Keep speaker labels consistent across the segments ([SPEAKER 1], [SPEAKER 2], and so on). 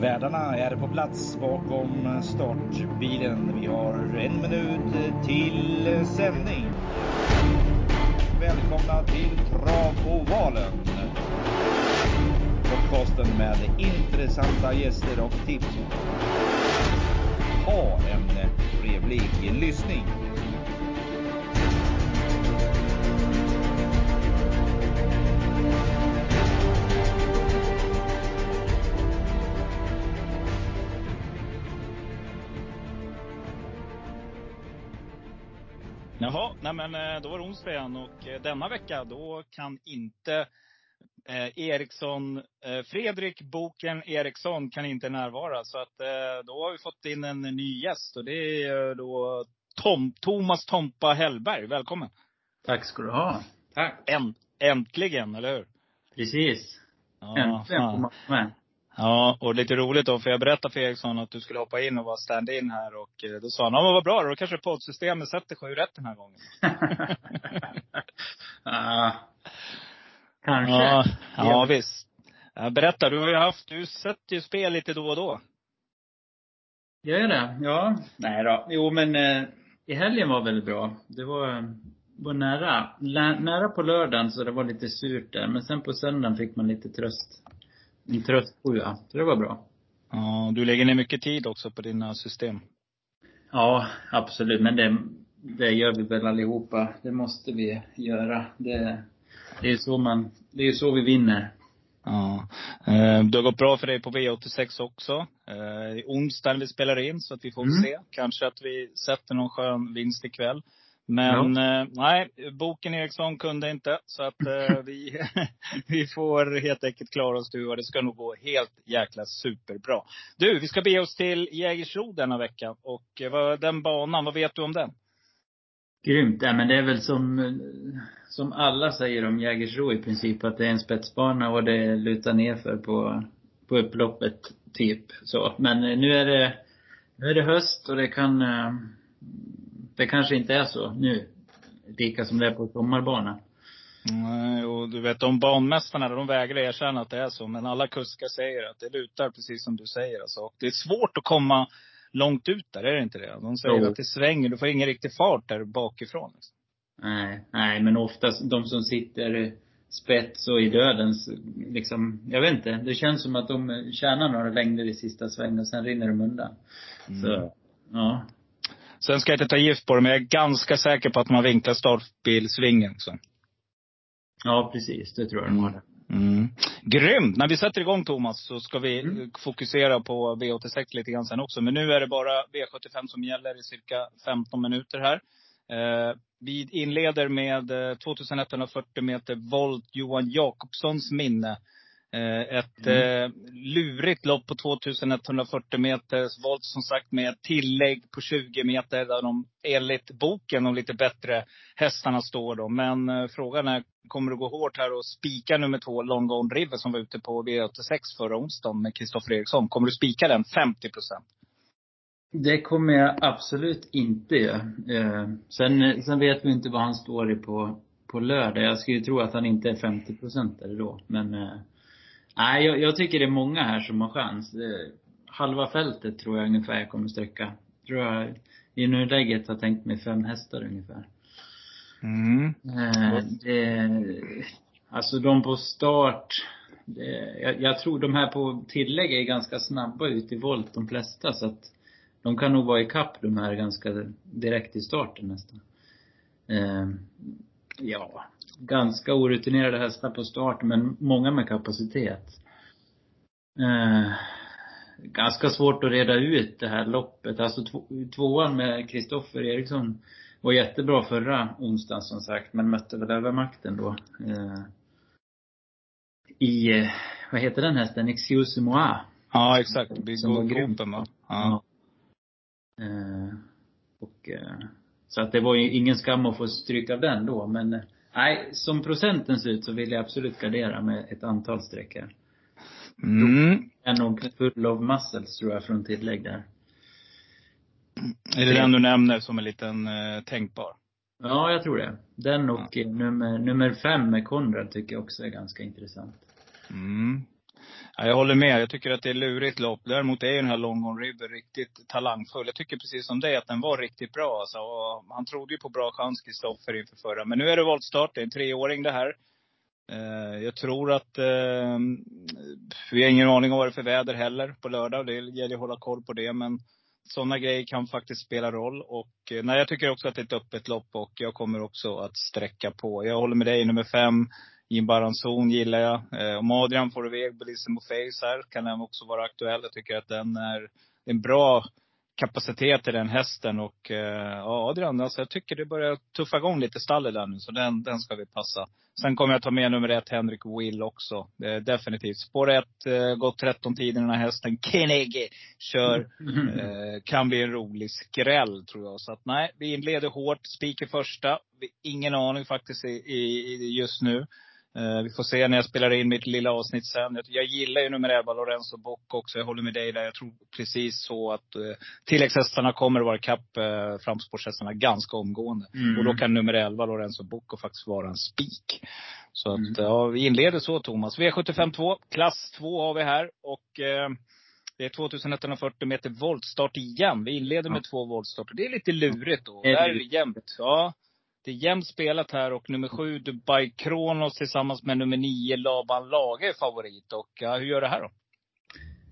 [SPEAKER 1] Värdarna är på plats bakom startbilen. Vi har en minut till sändning. Välkomna till Travovalen. Podcasten med intressanta gäster och tips. Ha en trevlig lyssning.
[SPEAKER 2] Nej men eh, då var det onsdag igen och eh, denna vecka då kan inte eh, Eriksson, eh, Fredrik Boken Eriksson kan inte närvara. Så att eh, då har vi fått in en ny gäst och det är då Tom, Thomas Tompa Hellberg. Välkommen!
[SPEAKER 3] Tack ska du ha. Tack.
[SPEAKER 2] Änt, äntligen, eller hur?
[SPEAKER 3] Precis.
[SPEAKER 2] Ja,
[SPEAKER 3] Äntligen får man med.
[SPEAKER 2] Ja, och lite roligt då, för jag berättade för Eriksson att du skulle hoppa in och vara stand-in här. Och eh, då sa han, ja men vad bra, då kanske poddsystemet sätter sju rätt den här gången.
[SPEAKER 3] ah, kanske.
[SPEAKER 2] Ja, ja visst. Berätta, du har ju haft, du sätter ju spel lite då och då.
[SPEAKER 3] Gör jag det? Ja. Nej då. Jo men eh, i helgen var väldigt bra. Det var, var nära. Lä, nära på lördagen så det var lite surt där. Men sen på söndagen fick man lite tröst. En tröstsjua. Så det var bra.
[SPEAKER 2] Ja, du lägger ner mycket tid också på dina system.
[SPEAKER 3] Ja, absolut. Men det, det gör vi väl allihopa. Det måste vi göra. Det, det är så man, det är så vi vinner.
[SPEAKER 2] Ja. Eh, Det har gått bra för dig på V86 också. Eh, I onsdag när vi spelar in, så att vi får
[SPEAKER 3] Mm.
[SPEAKER 2] se. Kanske att vi sätter någon skön vinst ikväll. Men eh, nej, boken Eriksson kunde inte. Så att eh, vi, vi får helt enkelt klara oss du och det ska nog gå helt jäkla superbra. Du, vi ska be oss till Jägersro denna vecka. Och eh, vad, den banan, vad vet du om den?
[SPEAKER 3] Grymt. Ja, men det är väl som, som alla säger om Jägersro i princip, att det är en spetsbana och det lutar nerför på, på upploppet, typ så. Men eh, nu är det, nu är det höst och det kan, eh, det kanske inte är så nu. Lika som det är på sommarbana.
[SPEAKER 2] Nej, och du vet de banmästarna, de vägrar erkänna att det är så. Men alla kuskar säger att det lutar precis som du säger. Alltså. Och det är svårt att komma långt ut där, är det inte det? De säger
[SPEAKER 3] Jo.
[SPEAKER 2] att det svänger, du får ingen riktig fart där bakifrån. Liksom.
[SPEAKER 3] Nej, nej men oftast de som sitter spets och i dödens, liksom, jag vet inte. Det känns som att de tjänar några längder i sista svängen och sen rinner de undan.
[SPEAKER 2] Mm.
[SPEAKER 3] Så, ja.
[SPEAKER 2] Sen ska jag inte ta gift på det, men jag är ganska säker på att man vinklar startbilsvingen. Så.
[SPEAKER 3] Ja, precis. Det tror jag de har.
[SPEAKER 2] Mm. Grymt! När vi sätter igång Thomas så ska vi
[SPEAKER 3] Mm.
[SPEAKER 2] eh, fokusera på V86 lite grann sen också. Men nu är det bara V75 som gäller i cirka 15 minuter här. Eh, vi inleder med eh, 2140 meter volt Johan Jakobssons minne. Eh, ett eh, lurigt lopp på 2140 meters volt som sagt med ett tillägg på 20 meter där de enligt boken de lite bättre hästarna står då. Men eh, frågan är, kommer det gå hårt här och spika nummer två Long Gone River som var ute på V86 förra onsdagen med Kristoffer Eriksson. Kommer du spika den 50 procent?
[SPEAKER 3] Det kommer jag absolut inte göra. Eh, sen, sen vet vi inte vad han står i på, på lördag. Jag skulle tro att han inte är 50 procentare då. Men, eh, nej, jag, jag tycker det är många här som har chans. Halva fältet tror jag ungefär jag kommer sträcka. Tror jag i nuläget har tänkt mig fem hästar ungefär.
[SPEAKER 2] Mm.
[SPEAKER 3] Eh, det, alltså de på start, det, jag, jag tror de här på tillägg är ganska snabba ut i volt de flesta så att de kan nog vara i kapp de här ganska direkt i starten nästan. Eh, ja, ganska orutinerade hästar på start men många med kapacitet. Eh, ganska svårt att reda ut det här loppet. Alltså två, tvåan med Kristoffer Eriksson var jättebra förra onsdagen som sagt, men mötte väl övermakten då. Eh, I, vad heter den hästen? Excuse moi.
[SPEAKER 2] Ja, exakt.
[SPEAKER 3] Som var grym.
[SPEAKER 2] va? Ja.
[SPEAKER 3] Eh, och, eh, så att det var ju ingen skam att få stryk av den då, men eh, nej, som procenten ser ut så vill jag absolut gardera med ett antal sträckor.
[SPEAKER 2] Mm.
[SPEAKER 3] är nog full of muscles tror jag från tillägg där.
[SPEAKER 2] Är det den du nämner som en liten eh, tänkbar?
[SPEAKER 3] Ja, jag tror det. Den och eh, nummer, nummer fem med Konrad tycker jag också är ganska intressant.
[SPEAKER 2] Mm jag håller med. Jag tycker att det är lurigt lopp. Däremot är ju den här Longon River riktigt talangfull. Jag tycker precis som dig att den var riktigt bra. Alltså, han trodde ju på bra chans, Kristoffer, inför förra. Men nu är det voltstart. Det är en treåring det här. Eh, jag tror att, eh, vi har ingen aning om vad det är för väder heller på lördag. Det gäller att hålla koll på det. Men sådana grejer kan faktiskt spela roll. Och, eh, nej, jag tycker också att det är ett öppet lopp och jag kommer också att sträcka på. Jag håller med dig, nummer fem. Jim Baranzon gillar jag. Eh, om Adrian får iväg Bellissimo Face här, kan den också vara aktuell. Jag tycker att den är en bra kapacitet i den hästen. Och eh, ja, Adrian, alltså jag tycker det börjar tuffa igång lite stallet där nu. Så den, den ska vi passa. Sen kommer jag ta med nummer ett, Henrik Will också. Eh, definitivt. Spår ett, eh, gått 13 tider den här hästen. Kenege kör. Eh, kan bli en rolig skräll tror jag. Så att nej, vi inleder hårt. Spik i första. Ingen aning faktiskt i, i, just nu. Uh, vi får se när jag spelar in mitt lilla avsnitt sen. Jag, gillar ju nummer 11, Lorenzo Bock också. Jag håller med dig där. Jag tror precis så att uh, tilläggshästarna kommer att vara ikapp uh, framsportshästarna ganska omgående. Mm. Och då kan nummer 11, Lorenzo Bocco, faktiskt vara en spik. Så mm. att, ja, vi inleder så Thomas. V75 2, klass 2 har vi här. Och uh, det är 2140 meter voltstart igen. Vi inleder med två voltstarter. Det är lite lurigt då. Där är det jämnt. Ja. Det är jämnt spelat här och nummer sju, Dubai Kronos tillsammans med nummer nio, Laban Lage är favorit. Och ja, hur gör det här då?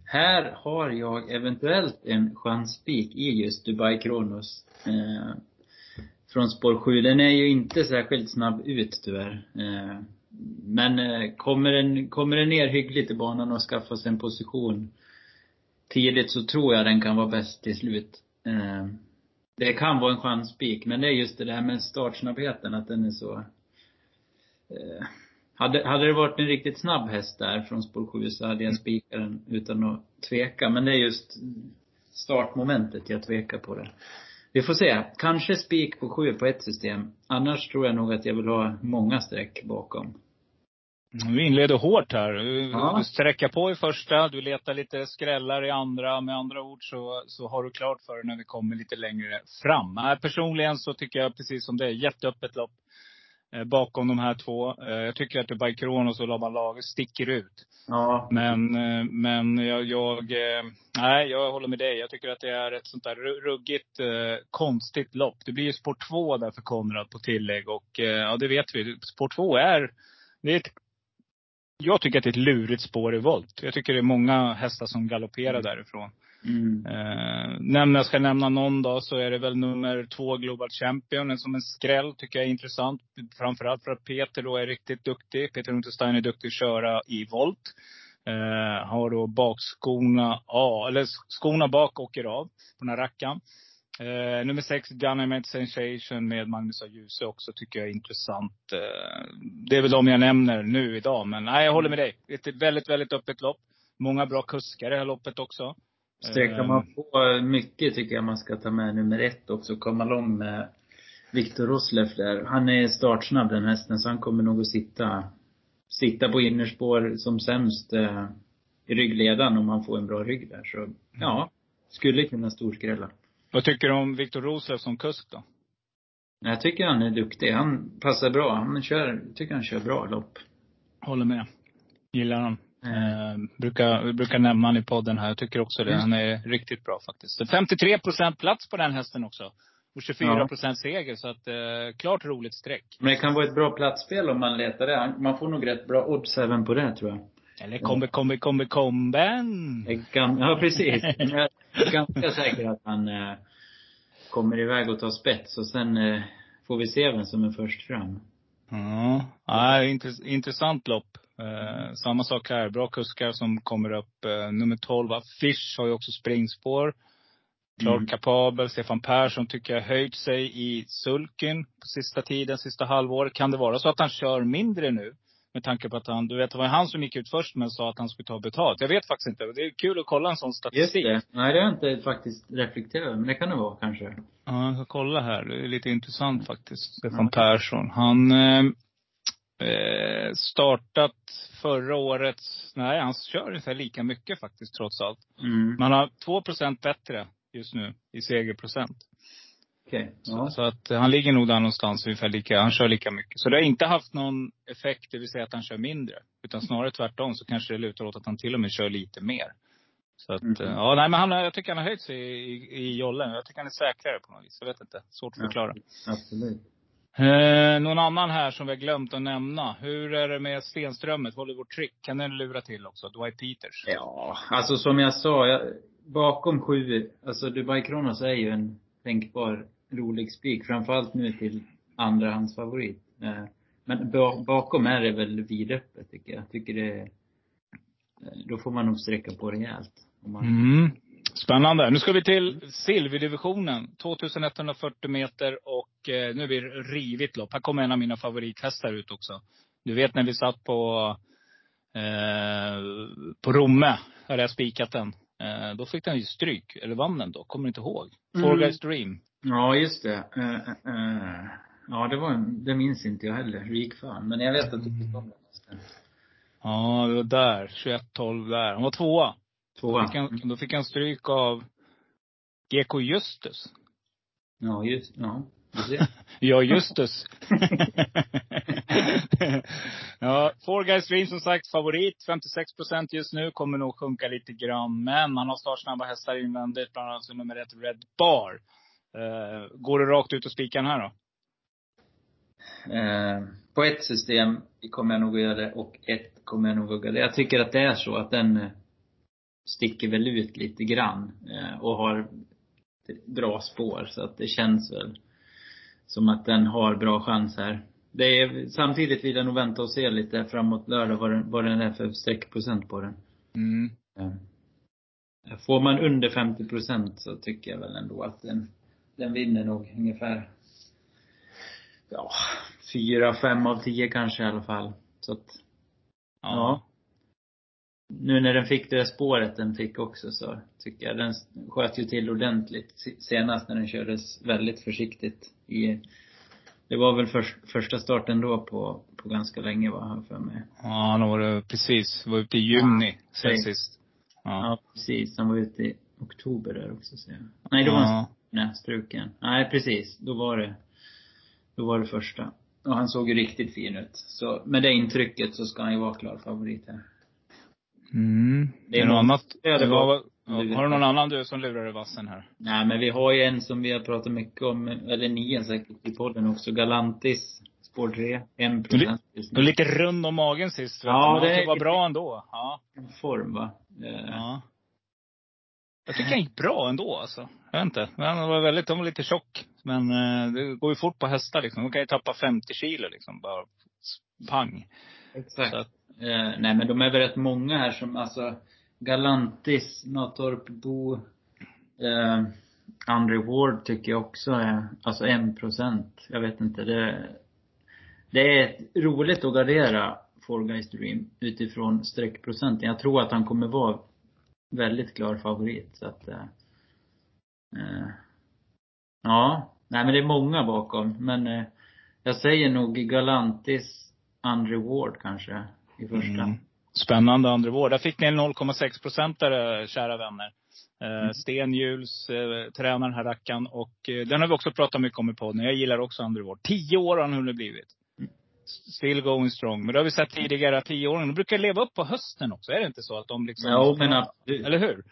[SPEAKER 3] Här har jag eventuellt en chansspik i just Dubai Kronos. Eh, från spår 7. Den är ju inte särskilt snabb ut tyvärr. Eh, men eh, kommer, den, kommer den ner hyggligt i banan och skaffar sig en position tidigt så tror jag den kan vara bäst till slut. Eh, det kan vara en chanspik, men det är just det där med startsnabbheten, att den är så eh, hade, hade det varit en riktigt snabb häst där från spår 7 så hade jag spikat den utan att tveka. Men det är just startmomentet jag tvekar på det. Vi får se. Kanske spik på 7 på ett system. Annars tror jag nog att jag vill ha många streck bakom.
[SPEAKER 2] Vi inleder hårt här. Ja. Du sträcker på i första, du letar lite skrällar i andra. Med andra ord så, så har du klart för dig när vi kommer lite längre fram. Personligen så tycker jag precis som det, jätteöppet lopp eh, bakom de här två. Eh, jag tycker att Dubai Kronos och Laban Lager sticker ut.
[SPEAKER 3] Ja.
[SPEAKER 2] Men, eh, men jag, jag, nej, jag håller med dig. Jag tycker att det är ett sånt där ruggigt konstigt lopp. Det blir ju spår två där för Konrad på tillägg. Och ja, det vet vi. Spår två är, det är ett jag tycker att det är ett lurigt spår i volt. Jag tycker det är många hästar som galopperar mm. därifrån. Mm. Eh, nämna, ska nämna någon då, så är det väl nummer två Global Champion. Som en skräll tycker jag är intressant. Framförallt för att Peter då är riktigt duktig. Peter Unterstein är duktig att köra i volt. Eh, har då bakskorna, ja, eller skorna bak åker av på den här rackaren. Eh, nummer sex, Dynamite Sensation med Magnus och Djuse också tycker jag är intressant. Eh, det är väl de jag nämner nu idag. Men nej, jag håller med dig. Det är ett väldigt, väldigt öppet lopp. Många bra kuskar i det här loppet också.
[SPEAKER 3] Sträcker man eh, på mycket tycker jag man ska ta med nummer ett också. Komma långt med Viktor Rosleff där. Han är startsnabb den hästen, så han kommer nog att sitta, sitta på innerspår som sämst eh, i ryggledan om han får en bra rygg där. Så, ja. Skulle kunna storskrälla.
[SPEAKER 2] Vad tycker du om Viktor Roslev som kusk då?
[SPEAKER 3] Jag tycker han är duktig. Han passar bra. Han kör, tycker han kör bra lopp.
[SPEAKER 2] Håller med. Gillar han. Mm. Eh, brukar, brukar nämna han i podden här. Jag tycker också det. Mm. Han är riktigt bra faktiskt. 53 procent plats på den hästen också. Och 24 procent ja. seger. Så att, eh, klart roligt streck.
[SPEAKER 3] Men det kan vara ett bra platsspel om man letar det. Man får nog rätt bra odds även på det tror jag.
[SPEAKER 2] Eller kommer, kommer, kommer, komben.
[SPEAKER 3] Ja, precis. Jag är ganska säker att han eh, kommer iväg och tar spets och sen eh, får vi se vem som är först fram.
[SPEAKER 2] Ja, ja intressant lopp. Eh, samma sak här. Bra kuskar som kommer upp. Eh, nummer 12, Fish, har ju också springspår. Klart mm. kapabel. Stefan Persson tycker jag höjt sig i sulken på sista tiden, sista halvåret. Kan det vara så att han kör mindre nu? Med tanke på att han, du vet det var han som gick ut först men sa att han skulle ta betalt. Jag vet faktiskt inte. Det är kul att kolla en sån statistik.
[SPEAKER 3] Just det. Nej det har jag inte faktiskt reflekterat över. Men det kan det vara kanske.
[SPEAKER 2] Ja, jag ska kolla här. Det är lite intressant faktiskt. Stefan mm. Persson. Han eh, eh, startat förra året, nej han kör ungefär lika mycket faktiskt trots allt. Mm. Man har två procent bättre just nu i segerprocent. Så,
[SPEAKER 3] Ja.
[SPEAKER 2] så att han ligger nog där någonstans ungefär lika, han kör lika mycket. Så det har inte haft någon effekt, det vill säga att han kör mindre. Utan snarare tvärtom så kanske det lutar åt att han till och med kör lite mer. Så att,
[SPEAKER 3] Mm.
[SPEAKER 2] ja nej men han, jag tycker han har höjt sig i, i, i jollen. Jag tycker han är säkrare på något vis. Jag vet inte. Svårt att
[SPEAKER 3] Ja.
[SPEAKER 2] förklara.
[SPEAKER 3] Absolut.
[SPEAKER 2] Eh, någon annan här som vi har glömt att nämna. Hur är det med Stenströmet, Hollywood Trick? Kan den lura till också? Dwight Peters?
[SPEAKER 3] Ja, alltså som jag sa, jag, bakom sju, alltså Dubai Kronos är ju en tänkbar rolig spik. Framförallt nu till andrahandsfavorit. Eh, Men ba- bakom är det väl vidöppet tycker jag. Tycker det, eh, då får man nog sträcka på rejält. Om man,
[SPEAKER 2] Mm. Spännande. Nu ska vi till silverdivisionen. 2140 meter och eh, nu blir det rivigt lopp. Här kommer en av mina favorithästar ut också. Du vet när vi satt på, eh, på Romme, hade jag spikat den. Eh, då fick den ju stryk. Eller vann den då? Kommer inte ihåg. Four
[SPEAKER 3] Mm.
[SPEAKER 2] Guys Dream.
[SPEAKER 3] Ja, just det. Eh, eh. Ja, det var en, det minns inte jag heller. Hur gick fan. Men jag vet att du fick om den.
[SPEAKER 2] Ja, det var där. 21-12 där. Han var tvåa.
[SPEAKER 3] Tvåa.
[SPEAKER 2] Fick han, då fick han stryk av GK Justus.
[SPEAKER 3] Ja, just, ja.
[SPEAKER 2] Ja, Justus. ja, Four Guys Dream som sagt favorit. 56 procent just nu. Kommer nog sjunka lite grann. Men han har startsnabba hästar invändigt. Bland annat nummer ett Red Bar. Eh, går det rakt ut och spika den här då?
[SPEAKER 3] Eh, på ett system kommer jag nog att göra det och ett kommer jag nog att göra det. Jag tycker att det är så att den eh, sticker väl ut lite grann eh, och har bra spår. Så att det känns väl som att den har bra chans här. Det är, samtidigt vill jag nog vänta och se lite framåt lördag vad den, vad den är för streckprocent på den.
[SPEAKER 2] Mm.
[SPEAKER 3] Eh, Får man under 50 procent så tycker jag väl ändå att den, den vinner nog ungefär ja, fyra, fem av tio kanske i alla fall. Så att,
[SPEAKER 2] Ja.
[SPEAKER 3] ja. Nu när den fick det spåret den fick också så tycker jag den sköt ju till ordentligt senast när den kördes väldigt försiktigt i det var väl för, första starten då på, på ganska länge var jag för mig.
[SPEAKER 2] Ja, han var det precis. Var ute i juni sen
[SPEAKER 3] precis.
[SPEAKER 2] sist. Ja.
[SPEAKER 3] Ja, precis. Han var ute i oktober där också ser jag. Nej, det var
[SPEAKER 2] Ja.
[SPEAKER 3] Nej, struken. Nej, precis. Då var det, då var det första. Och han såg ju riktigt fin ut. Så med det intrycket så ska han ju vara klar favorit här.
[SPEAKER 2] Mm.
[SPEAKER 3] Det är
[SPEAKER 2] är något annat?
[SPEAKER 3] Det var-
[SPEAKER 2] ja, har du någon annan du som lurar i vassen här?
[SPEAKER 3] Nej, men vi har ju en som vi har pratat mycket om, eller ni säkert i podden också. Galantis, spår 3, 1 procent just
[SPEAKER 2] Du
[SPEAKER 3] nu.
[SPEAKER 2] lite rund om magen sist.
[SPEAKER 3] Ja, det
[SPEAKER 2] det var bra ändå. Ja.
[SPEAKER 3] Form va? Eh,
[SPEAKER 2] ja. Jag tycker han gick bra ändå alltså. Jag vet inte. Men han var väldigt, de var lite tjock. Men eh, det går ju fort på hästar liksom. De kan ju tappa 50 kilo liksom. Bara pang.
[SPEAKER 3] Exakt.
[SPEAKER 2] Så att,
[SPEAKER 3] Eh, nej men de är väl rätt många här som alltså Galantis, Natorp Bo, eh, Andre Ward tycker jag också är, alltså en procent. Jag vet inte, det Det är roligt att gardera Four Guys Dream utifrån streckprocenten. Jag tror att han kommer vara väldigt klar favorit så att eh, Ja, nej men det är många bakom men eh, jag säger nog Galantis Andre Ward kanske i första.
[SPEAKER 2] mm. Spännande andra vår. Där fick ni en 0,6 procentare, kära vänner. Eh,
[SPEAKER 3] Mm.
[SPEAKER 2] Stenhjuls eh, tränar den här rackaren. Och eh, den har vi också pratat mycket om i podden. Jag gillar också andra vår. Tio år har han hunnit blivit.
[SPEAKER 3] Mm.
[SPEAKER 2] Still going strong. Men det har vi sett tidigare, att tioåringar, de brukar leva upp på hösten också. Är det inte så att de liksom...
[SPEAKER 3] Jo men absolut.
[SPEAKER 2] Eller hur?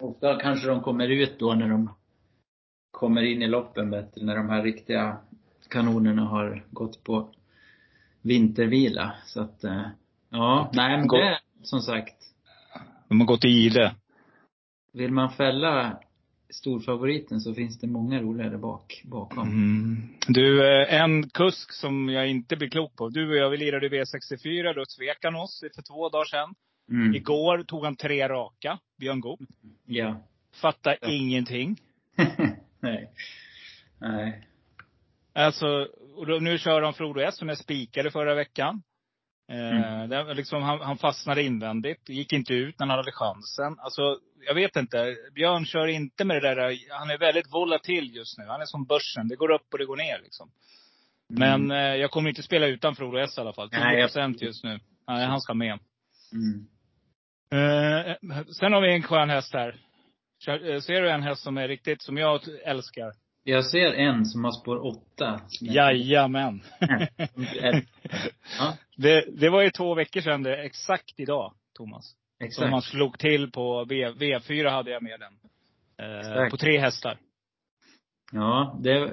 [SPEAKER 3] Ofta kanske de kommer ut då när de kommer in i loppen bättre, när de här riktiga kanonerna har gått på vintervila. Så att, eh, ja, nej men det, som sagt,
[SPEAKER 2] De har gått i ide.
[SPEAKER 3] vill man fälla storfavoriten så finns det många roliga där bak, bakom.
[SPEAKER 2] Mm. Du, eh, en kusk som jag inte blir klok på. Du och jag, vi lirade V64. Då svek han oss för två dagar sedan.
[SPEAKER 3] Mm.
[SPEAKER 2] Igår tog han tre raka, Björn Goop.
[SPEAKER 3] Ja.
[SPEAKER 2] Fattar
[SPEAKER 3] Ja.
[SPEAKER 2] ingenting.
[SPEAKER 3] nej. Nej.
[SPEAKER 2] Alltså, och då, nu kör han Frodo S som jag spikade förra veckan. Eh,
[SPEAKER 3] Mm.
[SPEAKER 2] det, var liksom, han, han fastnade invändigt. Gick inte ut när han hade chansen. Alltså, jag vet inte. Björn kör inte med det där. Han är väldigt volatil just nu. Han är som börsen. Det går upp och det går ner liksom. Men eh, jag kommer inte spela utan Frodo S i alla fall. 10
[SPEAKER 3] Nej, jag-
[SPEAKER 2] just nu. Nej, han ska med.
[SPEAKER 3] Mm.
[SPEAKER 2] Eh, sen har vi en skön häst här. Eh, Ser du en häst som är riktigt, som jag älskar?
[SPEAKER 3] Jag ser en som har spår åtta.
[SPEAKER 2] Jajamän.
[SPEAKER 3] Ja,
[SPEAKER 2] det, det var ju två veckor sedan det, exakt idag, Thomas. Som man
[SPEAKER 3] exakt.
[SPEAKER 2] slog till på v, V4 hade jag med den. Eh,
[SPEAKER 3] Exakt.
[SPEAKER 2] på tre hästar.
[SPEAKER 3] Ja, det,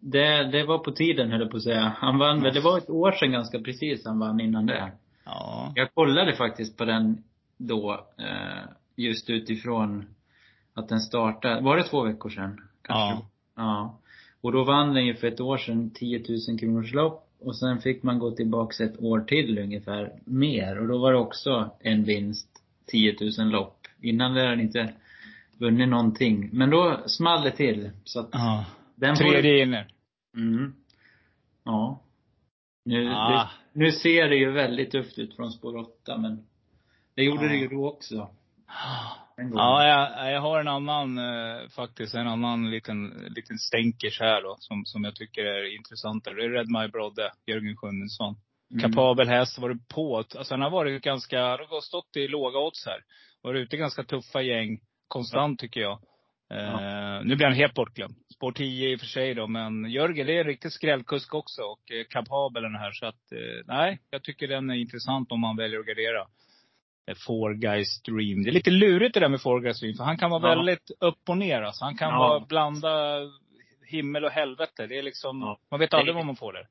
[SPEAKER 3] det, det var på tiden höll jag på att säga. Han vann det var ett år sedan ganska precis han vann innan det.
[SPEAKER 2] Ja.
[SPEAKER 3] Jag kollade faktiskt på den då, eh, just utifrån att den startade, var det två veckor sedan?
[SPEAKER 2] Ja.
[SPEAKER 3] Ja. Och då vann den ju för ett år sedan 10 000 kronors lopp. Och sen fick man gå tillbaks ett år till ungefär, mer. Och då var det också en vinst, 10 000 lopp. Innan det hade den inte vunnit någonting. Men då small det till. Så att
[SPEAKER 2] ja.
[SPEAKER 3] den
[SPEAKER 2] Tredje inner.
[SPEAKER 3] Mm. Ja. Nu,
[SPEAKER 2] Ah.
[SPEAKER 3] det, nu ser det ju väldigt tufft ut från spår 8 men det gjorde
[SPEAKER 2] Ja.
[SPEAKER 3] det ju då också.
[SPEAKER 2] Ja, jag, jag har en annan, eh, faktiskt, en annan liten, liten stänkers här då, som, som jag tycker är intressantare. Det är Red My Brodde, Jörgen Sjunnesson.
[SPEAKER 3] Mm.
[SPEAKER 2] Kapabel häst, varit på. Alltså han har varit ganska, han har stått i låga odds här. Varit ute i ganska tuffa gäng, konstant tycker jag. Eh, Nu blir han helt bortglömd. Spår 10 i och för sig då, men Jörgen det är en riktig skrällkusk också. Och eh, kapabel den här. Så att, eh, nej, jag tycker den är intressant om man väljer att gardera. Eh, Four Guys Dream. Det är lite lurigt det där med Four Guys Dream. För han kan vara
[SPEAKER 3] Ja.
[SPEAKER 2] väldigt upp och ner. Alltså. Han kan
[SPEAKER 3] Ja.
[SPEAKER 2] vara, blanda himmel och helvete. Det är liksom,
[SPEAKER 3] Ja.
[SPEAKER 2] man vet aldrig vad man får där.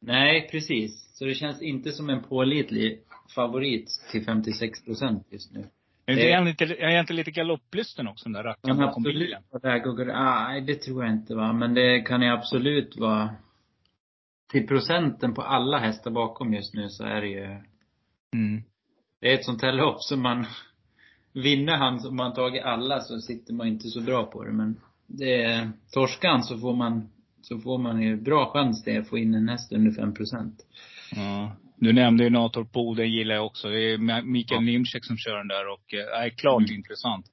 [SPEAKER 3] Nej, precis. Så det känns inte som en pålitlig favorit till 56 procent just nu.
[SPEAKER 2] Inte,
[SPEAKER 3] Det-
[SPEAKER 2] är han inte, är inte lite galopplysten också, den där rackaren
[SPEAKER 3] Men
[SPEAKER 2] bakom bilen?
[SPEAKER 3] Nej, det tror jag inte va. Men det kan ju absolut vara till procenten på alla hästar bakom just nu så är det ju
[SPEAKER 2] Mm.
[SPEAKER 3] Det är ett sånt här lopp som man Vinner han, om man tagit alla så sitter man inte så bra på det men det han så får man Så får man ju bra chans det att få in en häst under 5 procent.
[SPEAKER 2] Ja. Du nämnde ju Natorp Bo, den gillar jag också. Det är Mikael
[SPEAKER 3] Ja.
[SPEAKER 2] Nimczek som kör den där och eh, är klart
[SPEAKER 3] Mm.
[SPEAKER 2] intressant.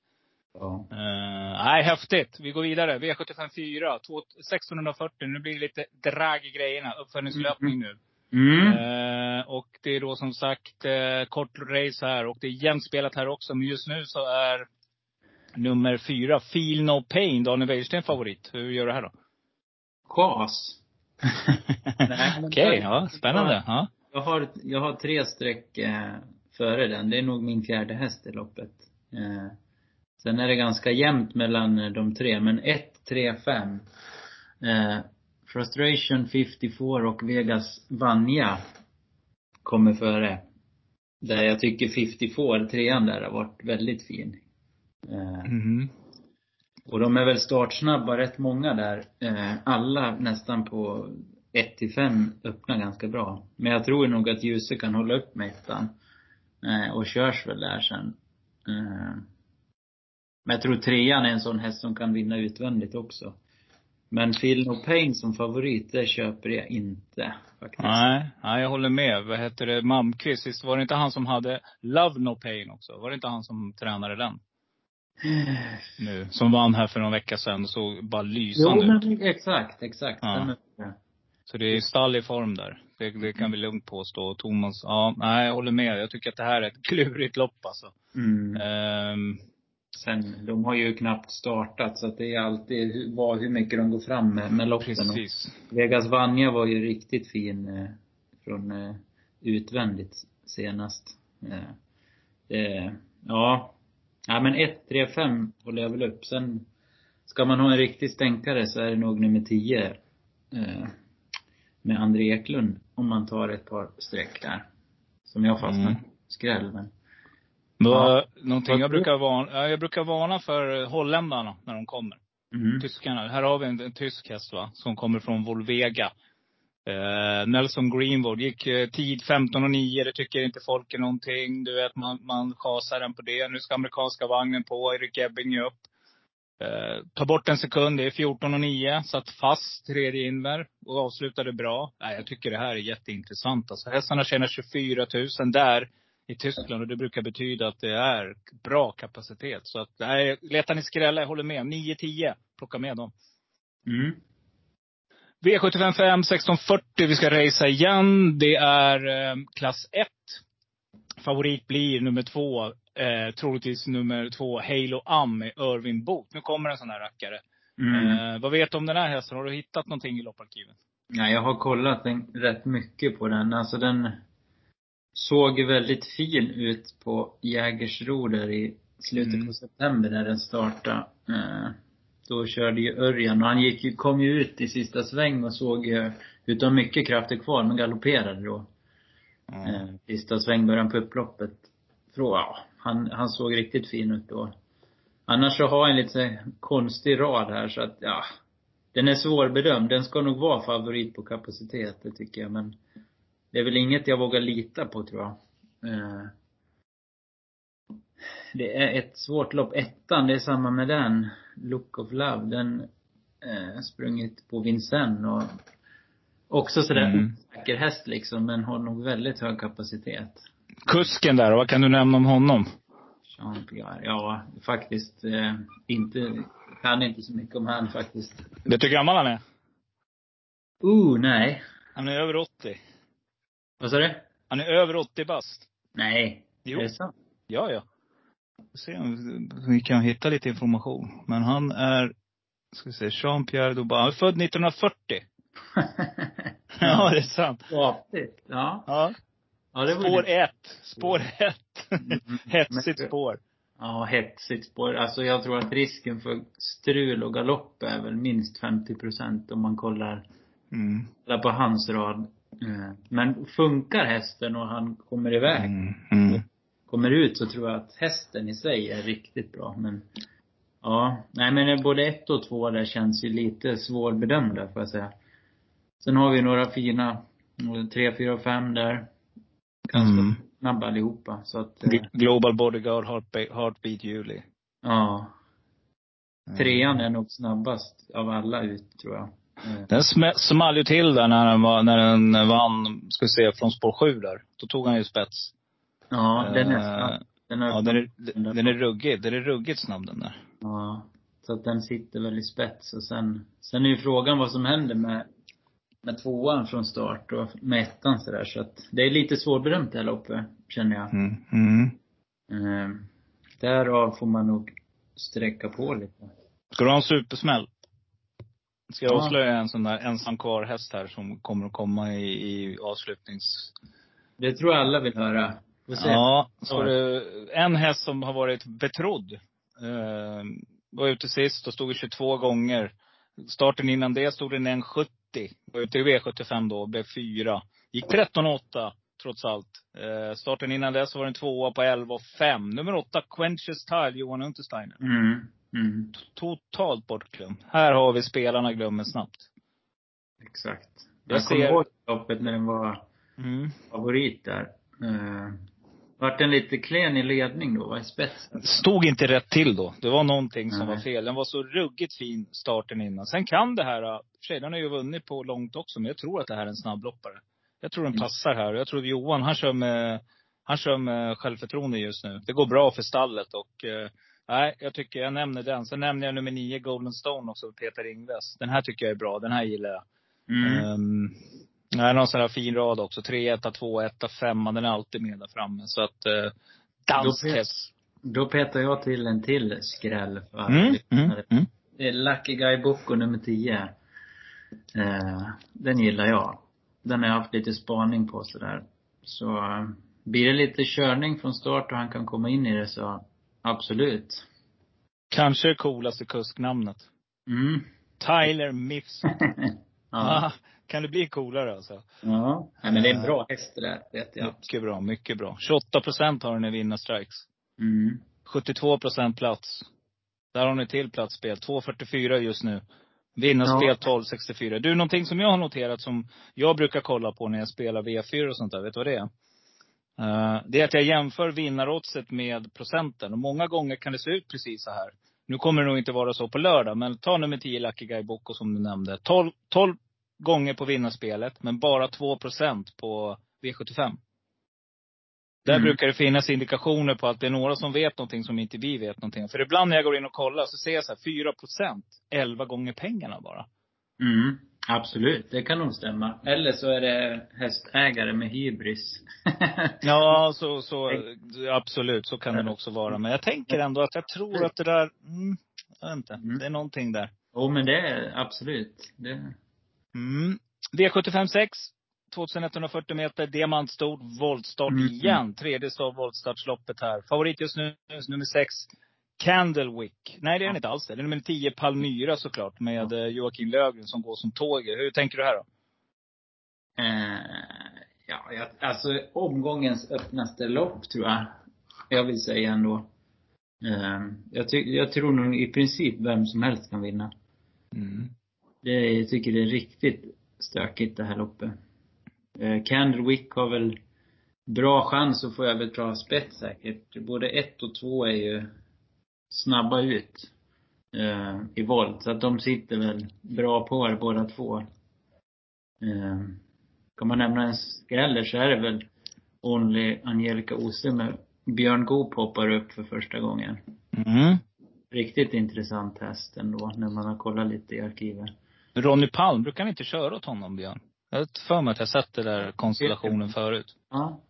[SPEAKER 3] Ja.
[SPEAKER 2] Uh, nej, häftigt. Vi går vidare. V75 4, 1640. Nu blir det lite drag i grejerna. Uppföljningslöpning nu.
[SPEAKER 3] Mm.
[SPEAKER 2] Eh, och det är då som sagt eh, kort race här och det är jämnt spelat här också. Men just nu så är nummer fyra, Feel No Pain, Daniel Wäjersten favorit. Hur gör du här då?
[SPEAKER 3] Men-
[SPEAKER 2] Okej, ja, spännande. Ja.
[SPEAKER 3] Jag har, jag har tre streck eh, före den. Det är nog min fjärde häst i loppet. Eh, sen är det ganska jämnt mellan eh, de tre, men 1, 3, 5. Eh, Frustration 54 och Vegas Vanja kommer före. Där jag tycker 54, trean där, har varit väldigt fin.
[SPEAKER 2] Mhm.
[SPEAKER 3] och de är väl startsnabba, rätt många där. Eh, alla nästan på 1 till 5 öppnar ganska bra. Men jag tror nog att Ljuse kan hålla upp med ettan. Eh, och körs väl där sen. Men jag tror trean är en sån häst som kan vinna utvändigt också. Men Phil No Pain som favorit, det köper jag inte faktiskt.
[SPEAKER 2] Nej, nej, jag håller med. Vad heter det? Malmqvist, visst var det inte han som hade Love No Pain också? Var det inte han som tränade den? Nu. Som vann här för någon vecka sedan och såg bara
[SPEAKER 3] Jo
[SPEAKER 2] lysande ut.
[SPEAKER 3] men exakt, exakt.
[SPEAKER 2] Ja. Så det är stall i form där. Det, det kan vi lugnt påstå. Thomas, ja, nej jag håller med. Jag tycker att det här är ett klurigt lopp alltså.
[SPEAKER 3] Mm.
[SPEAKER 2] Ehm,
[SPEAKER 3] Sen, de har ju knappt startat så att det är alltid vad, hur mycket de går fram med, med loppen. Och
[SPEAKER 2] precis.
[SPEAKER 3] Vegas Vanja var ju riktigt fin eh, från eh, utvändigt senast. Eh, ja. Ja men 1, 3, 5 håller jag väl upp. Sen ska man ha en riktig stänkare så är det nog nummer 10 eh, med André Eklund om man tar ett par streck där. Som jag fastnar
[SPEAKER 2] Mm.
[SPEAKER 3] skräll men.
[SPEAKER 2] Vad, någonting
[SPEAKER 3] Vad
[SPEAKER 2] jag brukar, varna, ja, jag brukar varna för holländarna när de kommer.
[SPEAKER 3] Mm.
[SPEAKER 2] Tyskarna. Här har vi en, en tysk häst va, som kommer från Volvega. Eh, Nelson Greenwood gick eh, tid 15 och 9. Det tycker inte folk är någonting. Du vet, man, man chasar den på det. Nu ska amerikanska vagnen på. Erik Ebbing upp. Eh, ta bort en sekund. Det är 14 och 9. Satt fast tredje inver och avslutade bra. Nej, jag tycker det här är jätteintressant. Alltså, hästarna tjänar 24 000 där i Tyskland och det brukar betyda att det är bra kapacitet. Så att, nej, letar ni skrälla, jag håller med. 9-10, plocka med dem.
[SPEAKER 3] Mm.
[SPEAKER 2] V75 5 1640, vi ska racea igen. Det är eh, klass 1. Favorit blir nummer två, eh, troligtvis nummer två, Halo Am med Irvin Boot. Nu kommer en sån här rackare.
[SPEAKER 3] Mm.
[SPEAKER 2] Eh, vad vet du om den här hästen? Har du hittat någonting i lopparkivet?
[SPEAKER 3] Ja, jag har kollat en, rätt mycket på den. Alltså den såg väldigt fin ut på Jägersro där i slutet
[SPEAKER 2] Mm.
[SPEAKER 3] på september när den startade. Eh, då körde ju Örjan och han gick ju, kom ju ut i sista sväng och såg ju ut att ha mycket krafter kvar men galopperade då. Eh, sista sväng, på upploppet. Ja, han, han såg riktigt fin ut då. Annars så har jag en lite konstig rad här så att, ja. Den är svårbedömd. Den ska nog vara favorit på kapacitet, det tycker jag. Men det är väl inget jag vågar lita på tror jag. Eh, det är ett svårt lopp. Ettan, det är samma med den. Look of Love. Den eh, sprungit på Vincennes och också sådär
[SPEAKER 2] Mm.
[SPEAKER 3] osäker häst liksom, men har nog väldigt hög kapacitet.
[SPEAKER 2] Kusken där, vad kan du nämna om honom?
[SPEAKER 3] Jean-Pierre, ja faktiskt eh, inte, kan inte så mycket om han faktiskt.
[SPEAKER 2] Vet du hur gammal han är?
[SPEAKER 3] Uh, nej.
[SPEAKER 2] Han är över 80.
[SPEAKER 3] Vad sa du?
[SPEAKER 2] Han är över 80 bast.
[SPEAKER 3] Nej.
[SPEAKER 2] Jo.
[SPEAKER 3] Är det sant?
[SPEAKER 2] Ja, ja. Vi se om vi kan hitta lite information. Men han är, ska vi se, Jean-Pierre Dubois. Han är född 1940. Ja, det är sant.
[SPEAKER 3] Skapligt. Ja.
[SPEAKER 2] Ja.
[SPEAKER 3] ja det
[SPEAKER 2] Spår ett. Spår ett.
[SPEAKER 3] Mm.
[SPEAKER 2] Hetsigt spår.
[SPEAKER 3] Ja, hetsigt spår. Alltså jag tror att risken för strul och galopp är väl minst 50 procent om man kollar,
[SPEAKER 2] Mm.
[SPEAKER 3] kollar på hans rad. Eh, Men funkar hästen och han kommer iväg,
[SPEAKER 2] Mm. Mm.
[SPEAKER 3] kommer ut så tror jag att hästen i sig är riktigt bra. Men ja, nej men både ett och två där känns ju lite svårbedömda får jag säga. Sen har vi några fina, eh, tre, fyra, fem där. Ganska
[SPEAKER 2] Mm.
[SPEAKER 3] snabba allihopa. Så att, eh,
[SPEAKER 2] Gl- Global Bodyguard, Heartbeat, Heartbeat Julie.
[SPEAKER 3] ja.
[SPEAKER 2] Mm.
[SPEAKER 3] Trean är nog snabbast av alla ut tror jag. Eh,
[SPEAKER 2] Den sm- small ju till där när den, var, när den vann, ska vi se, från spår sju där. Då tog han ju spets.
[SPEAKER 3] Ja, den är
[SPEAKER 2] Eh,
[SPEAKER 3] snabb. Den är,
[SPEAKER 2] Ja, den är, den är ruggig. Den är ruggigt snabb den där.
[SPEAKER 3] Ja. Så att den sitter väl i spets och sen, sen är ju frågan vad som händer med, med tvåan från start och med ettan sådär. Så att det är lite svårbedömt det här loppet, känner jag.
[SPEAKER 2] Mm. Mm.
[SPEAKER 3] Eh, därav får man nog sträcka på lite.
[SPEAKER 2] Ska du ha en supersmäll? Ska jag
[SPEAKER 3] Ja.
[SPEAKER 2] avslöja en sån där ensam kvar häst här som kommer att komma i, i avslutnings...
[SPEAKER 3] Det tror jag alla vill höra.
[SPEAKER 2] Ja, ska du, en häst som har varit betrodd. Eh, var ute sist och stod i 22 gånger. Starten innan det stod den 1,70. Var ute i V75 då, blev fyra. Gick 13,8 trots allt. Eh, starten innan dess var den tvåa på 11,5. Nummer åtta, Quenches Tile, Johan Untersteiner.
[SPEAKER 3] Mm. Mm.
[SPEAKER 2] Totalt bortglömd. Här har vi spelarna glömmer snabbt.
[SPEAKER 3] Exakt.
[SPEAKER 2] Jag
[SPEAKER 3] Jag,
[SPEAKER 2] ser-
[SPEAKER 3] ihåg loppet när den var
[SPEAKER 2] Mm.
[SPEAKER 3] favorit där. Eh, vart den lite klen i ledning då, var i spetsen.
[SPEAKER 2] Stod inte rätt till då. Det var någonting som
[SPEAKER 3] Nej.
[SPEAKER 2] var fel. Den var så ruggigt fin starten innan. Sen kan det här, sig, den har ju vunnit på långt också, men jag tror att det här är en snabbloppare. Jag tror den
[SPEAKER 3] Mm.
[SPEAKER 2] passar här. Jag tror Johan, han kör med, han kör med självförtroende just nu. Det går bra för stallet och eh, Nej, jag tycker jag nämner den. Sen nämner jag nummer nio, Golden Stone också, Peter Ingves. Den här tycker jag är bra. Den här gillar jag.
[SPEAKER 3] Mm.
[SPEAKER 2] Um, det är någon sån här fin rad också. 3, 1, 2, 1, 5. Den är alltid med där framme. Så att, uh, dansk
[SPEAKER 3] Då vet-
[SPEAKER 2] häst.
[SPEAKER 3] Då petar jag till en till skräll för
[SPEAKER 2] Mm, mm, mm.
[SPEAKER 3] Det är Lucky Guy Bocco nummer 10. Eh, den gillar jag. Den har jag haft lite spaning på sådär. Så eh, blir det lite körning från start och han kan komma in i det så absolut.
[SPEAKER 2] Kanske det coolaste kusknamnet.
[SPEAKER 3] Mm.
[SPEAKER 2] Tyler Miffs.
[SPEAKER 3] ja.
[SPEAKER 2] ah, kan det bli coolare alltså?
[SPEAKER 3] ja. Nej, men det är en bra häst det där, vet jag.
[SPEAKER 2] Mycket bra, mycket bra. 28 procent har den i vinnarstrikes.
[SPEAKER 3] Mm.
[SPEAKER 2] 72 procent plats. Där har ni till platsspel. 2.44 just nu. Vinnarspel
[SPEAKER 3] Ja.
[SPEAKER 2] 12.64. Du, någonting som jag har noterat som jag brukar kolla på när jag spelar V4 och sånt där. Vet du vad det är? Eh, det är att jag jämför vinnaroddset med procenten. Och många gånger kan det se ut precis så här. Nu kommer det nog inte vara så på lördag, men ta nummer 10 Lucky Guy Bocco som du nämnde. 12, 12 gånger på vinnarspelet, men bara 2 procent på V75. Där
[SPEAKER 3] Mm.
[SPEAKER 2] brukar det finnas indikationer på att det är några som vet någonting som inte vi vet någonting. För ibland när jag går in och kollar så ser jag så här 4 procent, 11 gånger pengarna bara.
[SPEAKER 3] Mm. Absolut, det kan nog stämma. Eller så är det hästägare med hybris.
[SPEAKER 2] Ja, så, så absolut, så kan det också vara. Men jag tänker ändå att jag tror att det där, mm, jag vet inte,
[SPEAKER 3] Mm.
[SPEAKER 2] det är någonting där.
[SPEAKER 3] Jo, men det är absolut. Det,
[SPEAKER 2] Mm. V75 6. 2140 meter, diamantstort, voltstart
[SPEAKER 3] Mm.
[SPEAKER 2] igen. Tredje start voltstartsloppet här. Favorit just nu, nummer 6, Candlewick. Nej, det är den inte alls det. Är nummer 10, Palmyra såklart, med eh, Joakim Löfgren som går som tåget. Hur tänker du här då?
[SPEAKER 3] eh, ja, jag, alltså omgångens öppnaste lopp tror jag. Jag vill säga ändå. Eh, jag, ty, jag tror nog i princip vem som helst kan vinna.
[SPEAKER 2] Mm.
[SPEAKER 3] Det, jag tycker det är riktigt stökigt det här loppet. Eh, Candlewick har väl bra chans att få överta spets säkert. Både ett och två är ju snabba ut eh, i volt. Så att de sitter väl bra på det båda två. Eh, kan man nämna en skräller så är det väl Only Angelica Ose med Björn Goop hoppar upp för första gången.
[SPEAKER 2] Mm.
[SPEAKER 3] Riktigt intressant häst ändå, när man har kollat lite i arkivet.
[SPEAKER 2] Ronny Palm, brukar ni inte köra åt honom, Björn? Jag har för mig att jag sett den där konstellationen förut.
[SPEAKER 3] Ja.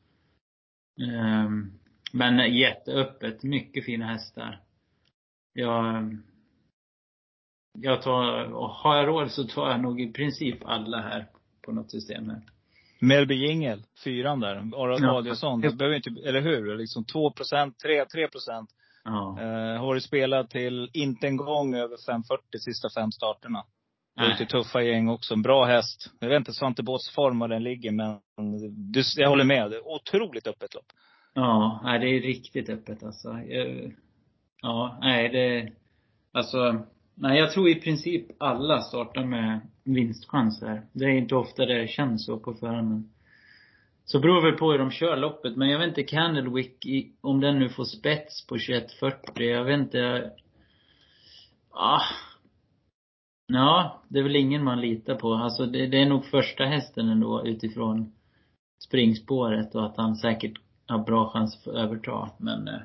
[SPEAKER 3] Ehm, men jätteöppet. Mycket fina hästar. Jag, jag tar, har jag råd så tar jag nog i princip alla här på något system här.
[SPEAKER 2] Melby Jingel, fyran där. Aron
[SPEAKER 3] Ja.
[SPEAKER 2] Adielsson. Det behöver inte, eller hur? Liksom 2 procent, 3, 3 procent.
[SPEAKER 3] Ja.
[SPEAKER 2] Eh, har varit spelat till inte en gång över 540 sista fem starterna. Det är lite tuffa gäng också. En bra häst. Jag vet inte Svante Båths form var den ligger, men du, jag håller med. Det är otroligt öppet lopp.
[SPEAKER 3] Ja, det är riktigt öppet alltså. Jag, ja, nej det, alltså, nej jag tror i princip alla startar med vinstchans här. Det är inte ofta det känns så på förhand men. Så beror väl på hur de kör loppet, men jag vet inte Candlewick, om den nu får spets på 21.40, jag vet inte. Ah. Ja, det är väl ingen man litar på. Alltså det, det är nog första hästen ändå utifrån springspåret och att han säkert har bra chans att få överta. Men, eh,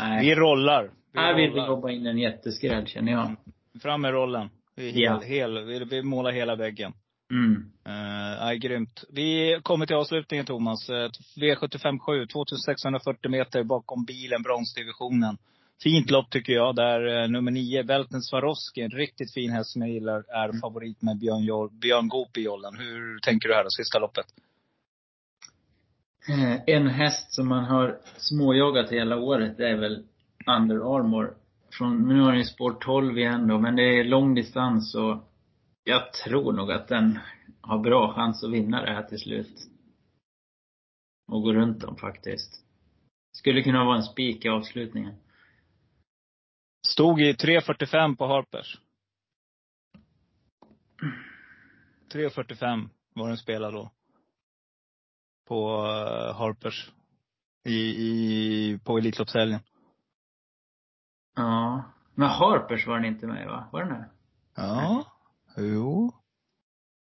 [SPEAKER 3] nej.
[SPEAKER 2] Vi rollar. Vi
[SPEAKER 3] Här vill vi
[SPEAKER 2] rollar.
[SPEAKER 3] jobba in en jätteskräll känner jag.
[SPEAKER 2] Fram med rollen. Vi, är
[SPEAKER 3] Ja.
[SPEAKER 2] hel, hel, vi, vi målar hela väggen.
[SPEAKER 3] Mm.
[SPEAKER 2] Uh, nej, grymt. Vi kommer till avslutningen Thomas. Uh, V75 7, 2640 meter bakom bilen, bronsdivisionen. Fint lopp tycker jag, där uh, nummer 9, Velten Swarovski, en riktigt fin häst som jag gillar, är
[SPEAKER 3] Mm.
[SPEAKER 2] favorit med Björn, Björn Goop i jollen. Hur tänker du här då, sista loppet?
[SPEAKER 3] Eh, En häst som man har småjoggat hela året det är väl Under Armour. Från, nu har den spår 12 igen då, men det är lång distans och jag tror nog att den har bra chans att vinna det här till slut. Och gå runt dem faktiskt. Skulle kunna vara en spik i avslutningen.
[SPEAKER 2] Stod i 3.45 på Harpers. 3.45 var den spelad då. På uh, Harpers. I, i, på Elitloppshelgen.
[SPEAKER 3] Ja. Men Harpers var den inte med va? Var den det?
[SPEAKER 2] Ja. Jo.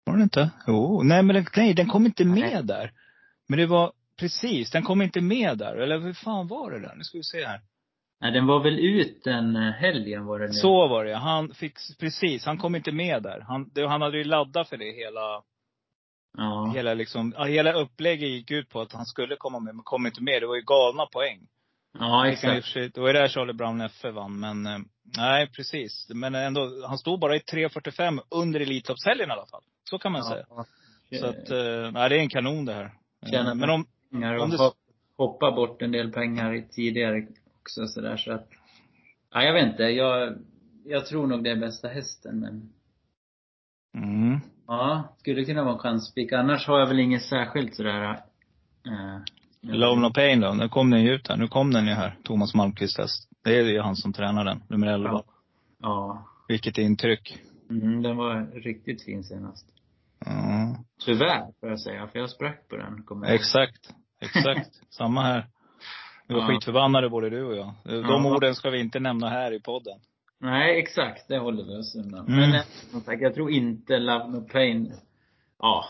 [SPEAKER 2] Var den inte? Jo. Nej men den, nej, den kom inte med
[SPEAKER 3] Nej.
[SPEAKER 2] där. Men det var, precis, den kom inte med där. Eller hur fan var det där? Nu ska vi se här.
[SPEAKER 3] Nej, den var väl ut den eh, helgen var det nu.
[SPEAKER 2] Så var det Han fick, precis, han kom inte med där. Han, det, han hade ju laddat för det hela,
[SPEAKER 3] Ja.
[SPEAKER 2] hela liksom, hela upplägget gick ut på att han skulle komma med, men kom inte med. Det var ju galna poäng.
[SPEAKER 3] Ja, exakt.
[SPEAKER 2] Det var ju där Charlie Brown F vann, men eh, nej precis. Men ändå, han stod bara i 3.45 under Elitloppshelgen i alla fall. Så kan man säga.
[SPEAKER 3] Ja.
[SPEAKER 2] Så att, eh, nej det är en kanon det här. Eh,
[SPEAKER 3] Tjänar
[SPEAKER 2] Men om,
[SPEAKER 3] pengar
[SPEAKER 2] om
[SPEAKER 3] och
[SPEAKER 2] det-
[SPEAKER 3] hop- hoppa bort en del pengar tidigare också sådär så att. Ja, jag vet inte. Jag, jag tror nog det är bästa hästen men.
[SPEAKER 2] Mm,
[SPEAKER 3] Ja, skulle kunna vara en chansspik. Annars har jag väl inget särskilt sådär. Eh,
[SPEAKER 2] Love No Pain då, nu kom den ju ut här. Nu kom den ju här, Thomas Malmqvist häst. Det är ju han som tränar den, nummer 11.
[SPEAKER 3] Ja. Ja.
[SPEAKER 2] Vilket intryck.
[SPEAKER 3] Mm, den var riktigt fin senast.
[SPEAKER 2] Ja,
[SPEAKER 3] Tyvärr, får jag säga. För jag sprack på den. Ihåg.
[SPEAKER 2] exakt. Exakt. Samma här. Vi var
[SPEAKER 3] Ja.
[SPEAKER 2] skitförbannade både du och jag. De
[SPEAKER 3] Ja.
[SPEAKER 2] orden ska vi inte nämna här i podden.
[SPEAKER 3] Nej, exakt. Det håller vi oss undan.
[SPEAKER 2] Mm.
[SPEAKER 3] Men eh, som sagt, jag tror inte Love No Pain, ja,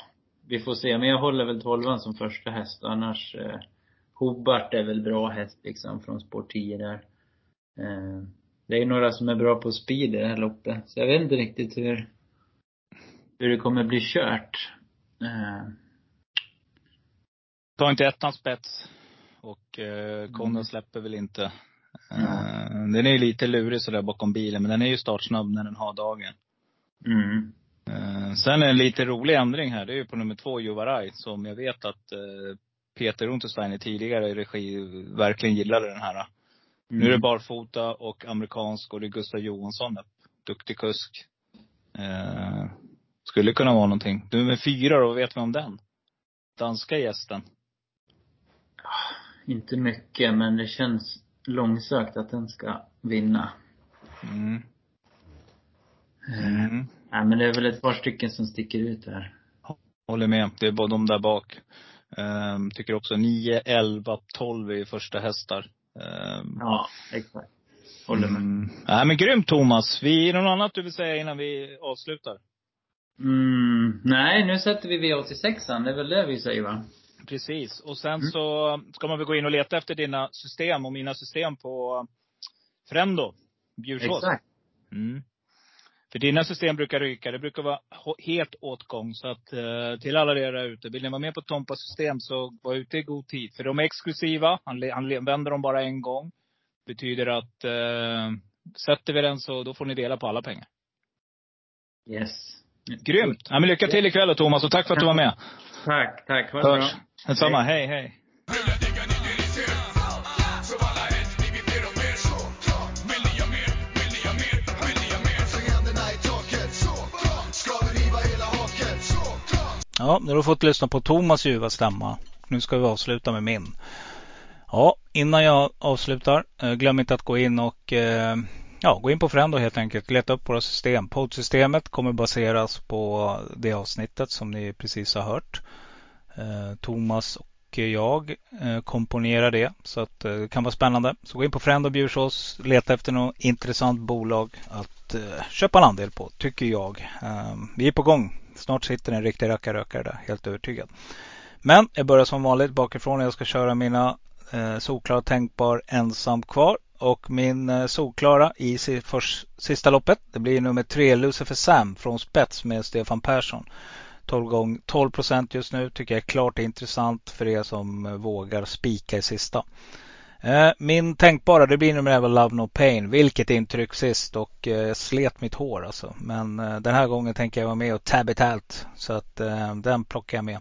[SPEAKER 3] vi får se. Men jag håller väl tolvan som första häst. Annars, eh, Hobart är väl bra häst liksom från spår 10 där. Eh, det är några som är bra på speed i det här loppet. Så jag vet inte riktigt hur, hur det kommer bli kört. Eh,
[SPEAKER 2] Ta inte ettan spets. Och eh,
[SPEAKER 3] Mm.
[SPEAKER 2] Konrad släpper väl inte. Mm. Den är lite lurig sådär bakom bilen, men den är ju startsnabb när den har dagen.
[SPEAKER 3] Mm.
[SPEAKER 2] Sen är en lite rolig ändring här. Det är ju på nummer två, Juvaraj, som jag vet att Peter Untersteiner tidigare i regi verkligen gillade den här. Mm. Nu är det barfota och amerikansk och det är Gustav Johansson, duktig kusk. Eh, skulle kunna vara någonting. Nummer fyra då, vad vet vi om den? Danska gästen.
[SPEAKER 3] Inte mycket, men det känns långsökt att den ska vinna.
[SPEAKER 2] Mm.
[SPEAKER 3] Mm. Nej, men det är väl ett par stycken som sticker ut här.
[SPEAKER 2] Håller med. Det är bara de där bak. Um, tycker också 9, 11, 12 är första hästar.
[SPEAKER 3] Um, ja, exakt. Håller med. Mm.
[SPEAKER 2] Nej men grymt Thomas. Vi, är det något annat du vill säga innan vi avslutar?
[SPEAKER 3] Mm, nej, nu sätter vi V86an. Det är väl det vi säger va?
[SPEAKER 2] Precis. Och sen mm. så ska man väl gå in och leta efter dina system och mina system på Frendo, Bjursås.
[SPEAKER 3] Exakt.
[SPEAKER 2] Mm. För dina system brukar ryka. Det brukar vara helt åtgång. Så att eh, till alla er där ute, vill ni vara med på Tompas system så var ute i god tid. För de är exklusiva. Han, han vänder dem bara en gång. Betyder att eh, sätter vi den så då får ni dela på alla pengar.
[SPEAKER 3] Yes.
[SPEAKER 2] Grymt! Ja, men lycka till ikväll Thomas och tack för att du var med.
[SPEAKER 3] Tack, tack. Ha det bra.
[SPEAKER 2] Detsamma. Hej, hej. Ja, nu har du fått lyssna på Thomas ljuva stämma. Nu ska vi avsluta med min. Ja, innan jag avslutar, eh, glöm inte att gå in och eh, ja, gå in på Frendo helt enkelt. Leta upp våra system. Poddsystemet kommer baseras på det avsnittet som ni precis har hört. Eh, Thomas och jag eh, komponerar det så att eh, det kan vara spännande. Så gå in på Friend och Bjursås. Leta efter något intressant bolag att köpa en andel på, tycker jag. Ehm, vi är på gång. Snart sitter en riktig rackarrökare där, helt övertygad. Men jag börjar som vanligt bakifrån. Jag ska köra mina eh, solklara tänkbar ensam kvar. Och min eh, solklara i för, sista loppet. Det blir nummer tre Lucifer Sam från spets med Stefan Persson. 12 gång 12 procent just nu tycker jag är klart intressant för er som eh, vågar spika i sista. Eh, min tänkbara, det blir nummer 11 Love No Pain. Vilket intryck sist och eh, slet mitt hår alltså. Men eh, den här gången tänker jag vara med och tab it out. Så att eh, den plockar jag med.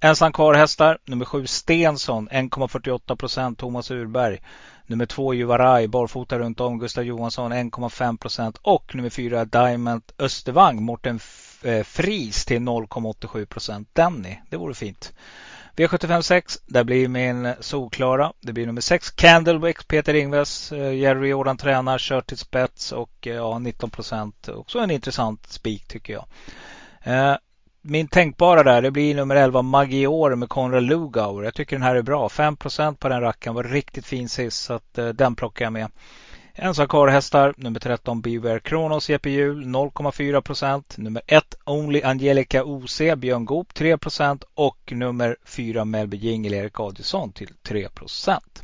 [SPEAKER 2] Ensam kvar hästar. Nummer 7 Stensson 1,48 procent Thomas Urberg. Nummer 2 Juvaraj barfota runt om Gustav Johansson 1,5 procent. Och nummer 4 Diamond Östervang Morten Eh, fris till 0,87 procent. Denny, det vore fint. V75 6, där blir min solklara. Det blir nummer 6 Candlewick, Peter Ingves, eh, Jerry Jordan tränar, kör till spets och eh, ja, 19 procent. Också en intressant spik tycker jag. Min tänkbara där, det blir nummer 11 Magior med Konrad Lugauer. Jag tycker den här är bra. 5 procent på den rackaren var riktigt fin sist så att den plockar jag med. Ensam karlhästar, nummer 13 Beware Kronos Jeppe Hjul 0,4 procent. Nummer 1 Only Angelica OC Björn Goop 3 procent. Och nummer 4 Melby Jingle Erik Adielsson till 3 procent.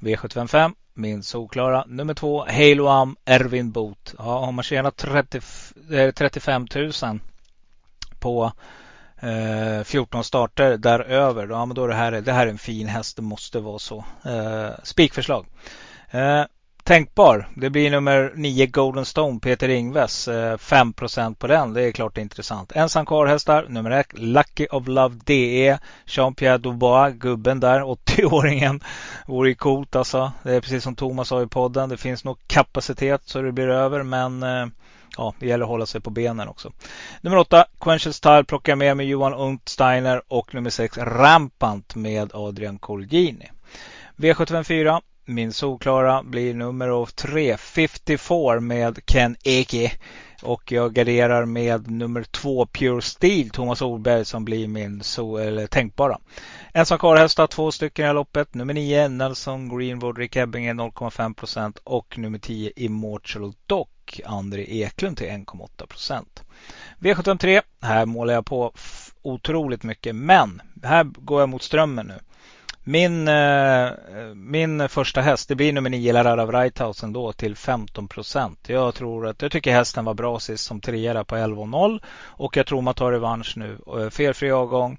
[SPEAKER 2] V755 min solklara. Nummer 2 Halo Am Ervin Boot. Ja, har man tjänat 30, 35 000 på eh, 14 starter däröver. Då, ja, men då är det, här, det här är en fin häst. Det måste vara så. Eh, spikförslag. Eh, tänkbar. Det blir nummer 9 Golden Stone, Peter Ingves. Eh, 5 på den. Det är klart intressant. Ensam kvar Nummer 1 Lucky of Love DE. Jean-Pierre Dubois, gubben där, 80-åringen. Vore ju coolt alltså. Det är precis som Thomas sa i podden. Det finns nog kapacitet så det blir över. Men eh, ja, det gäller att hålla sig på benen också. Nummer 8 Quenchel Style plockar jag med med Johan Untsteiner. Och nummer 6 Rampant med Adrian Colgini. V754 min solklara blir nummer 3, 54 med Ken Eke. Och jag garderar med nummer 2 Pure Steel, Thomas Orberg som blir min so eller tänkbara. Ensam karlhästar, två stycken i loppet. Nummer 9 Nelson Greenwood, Rick Ebbinge 0,5 procent. Och nummer 10 Immortal Dock, André Eklund till 1,8 procent. V73, här målar jag på otroligt mycket. Men här går jag mot strömmen nu. Min, eh, min första häst, det blir nummer 9 Larara Wrighthausen då till 15 procent. Jag tror att, jag tycker hästen var bra sist som trea på 11,0 och jag tror man tar revansch nu. Eh, Felfri avgång.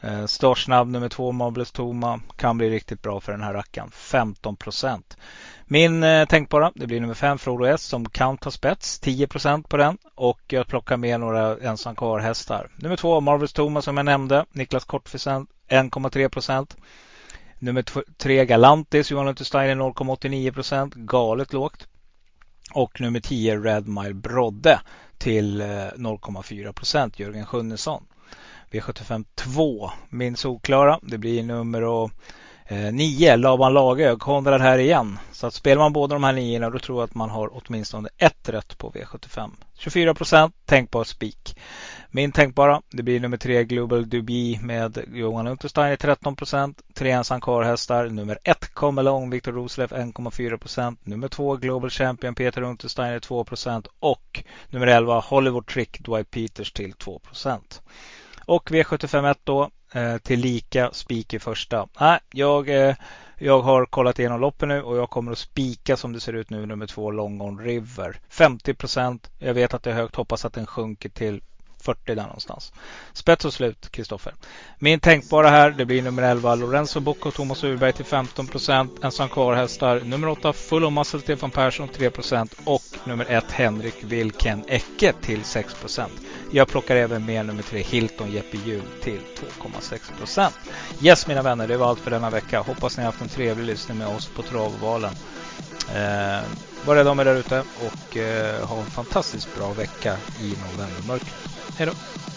[SPEAKER 2] Eh, startsnabb nummer två Marbles Toma kan bli riktigt bra för den här rackaren. 15 procent. Min eh, tänkbara, det blir nummer 5 Frodo S som kan ta spets. 10% på den. Och jag plockar med några ensam kvar hästar. Nummer 2 Marvels Thomas som jag nämnde. Niklas Kortfisen 1,3 Nummer 3 Galantis Johan Untersteiner 0,89% Galet lågt. Och nummer 10 Red Mile Brodde till eh, 0,4 procent, Jörgen Sjunnesson. V75 2, min solklara. Det blir nummer 9, eh, Laban Lagög, Konrad här igen. Så att spelar man båda de här niorna då tror jag att man har åtminstone ett rätt på V75. 24 procent, tänkbar spik. Min tänkbara, det blir nummer 3 Global Dubi med Johan Unterstein i 13 procent. Tre ensam karlhästar Nummer 1 Come Along, Victor Roslev 1,4 procent. Nummer 2 Global Champion Peter Untersteiner 2 procent. Och nummer 11 Hollywood Trick Dwight Peters till 2 procent. Och V751 då eh, till lika spik i första. Nej, jag, eh, jag har kollat igenom loppen nu och jag kommer att spika som det ser ut nu nummer två Longon River. 50 procent. Jag vet att det är högt. Hoppas att den sjunker till 40 där någonstans. Spets och slut, Kristoffer. Min tänkbara här, det blir nummer 11 Lorenzo Bocco, Thomas Urberg till 15 procent. Ensam kvar-hästar. Nummer 8 Full of Muscle, Stefan Persson 3 procent. Och nummer 1 Henrik Wilken Ecke till 6 procent. Jag plockar även med nummer 3 Hilton Jeppe Hjul till 2,6 procent. Yes mina vänner, det var allt för denna vecka. Hoppas ni har haft en trevlig lyssning med oss på Travvalen. Eh, var rädda om er där ute och eh, ha en fantastiskt bra vecka i novembermörkret. Hej då!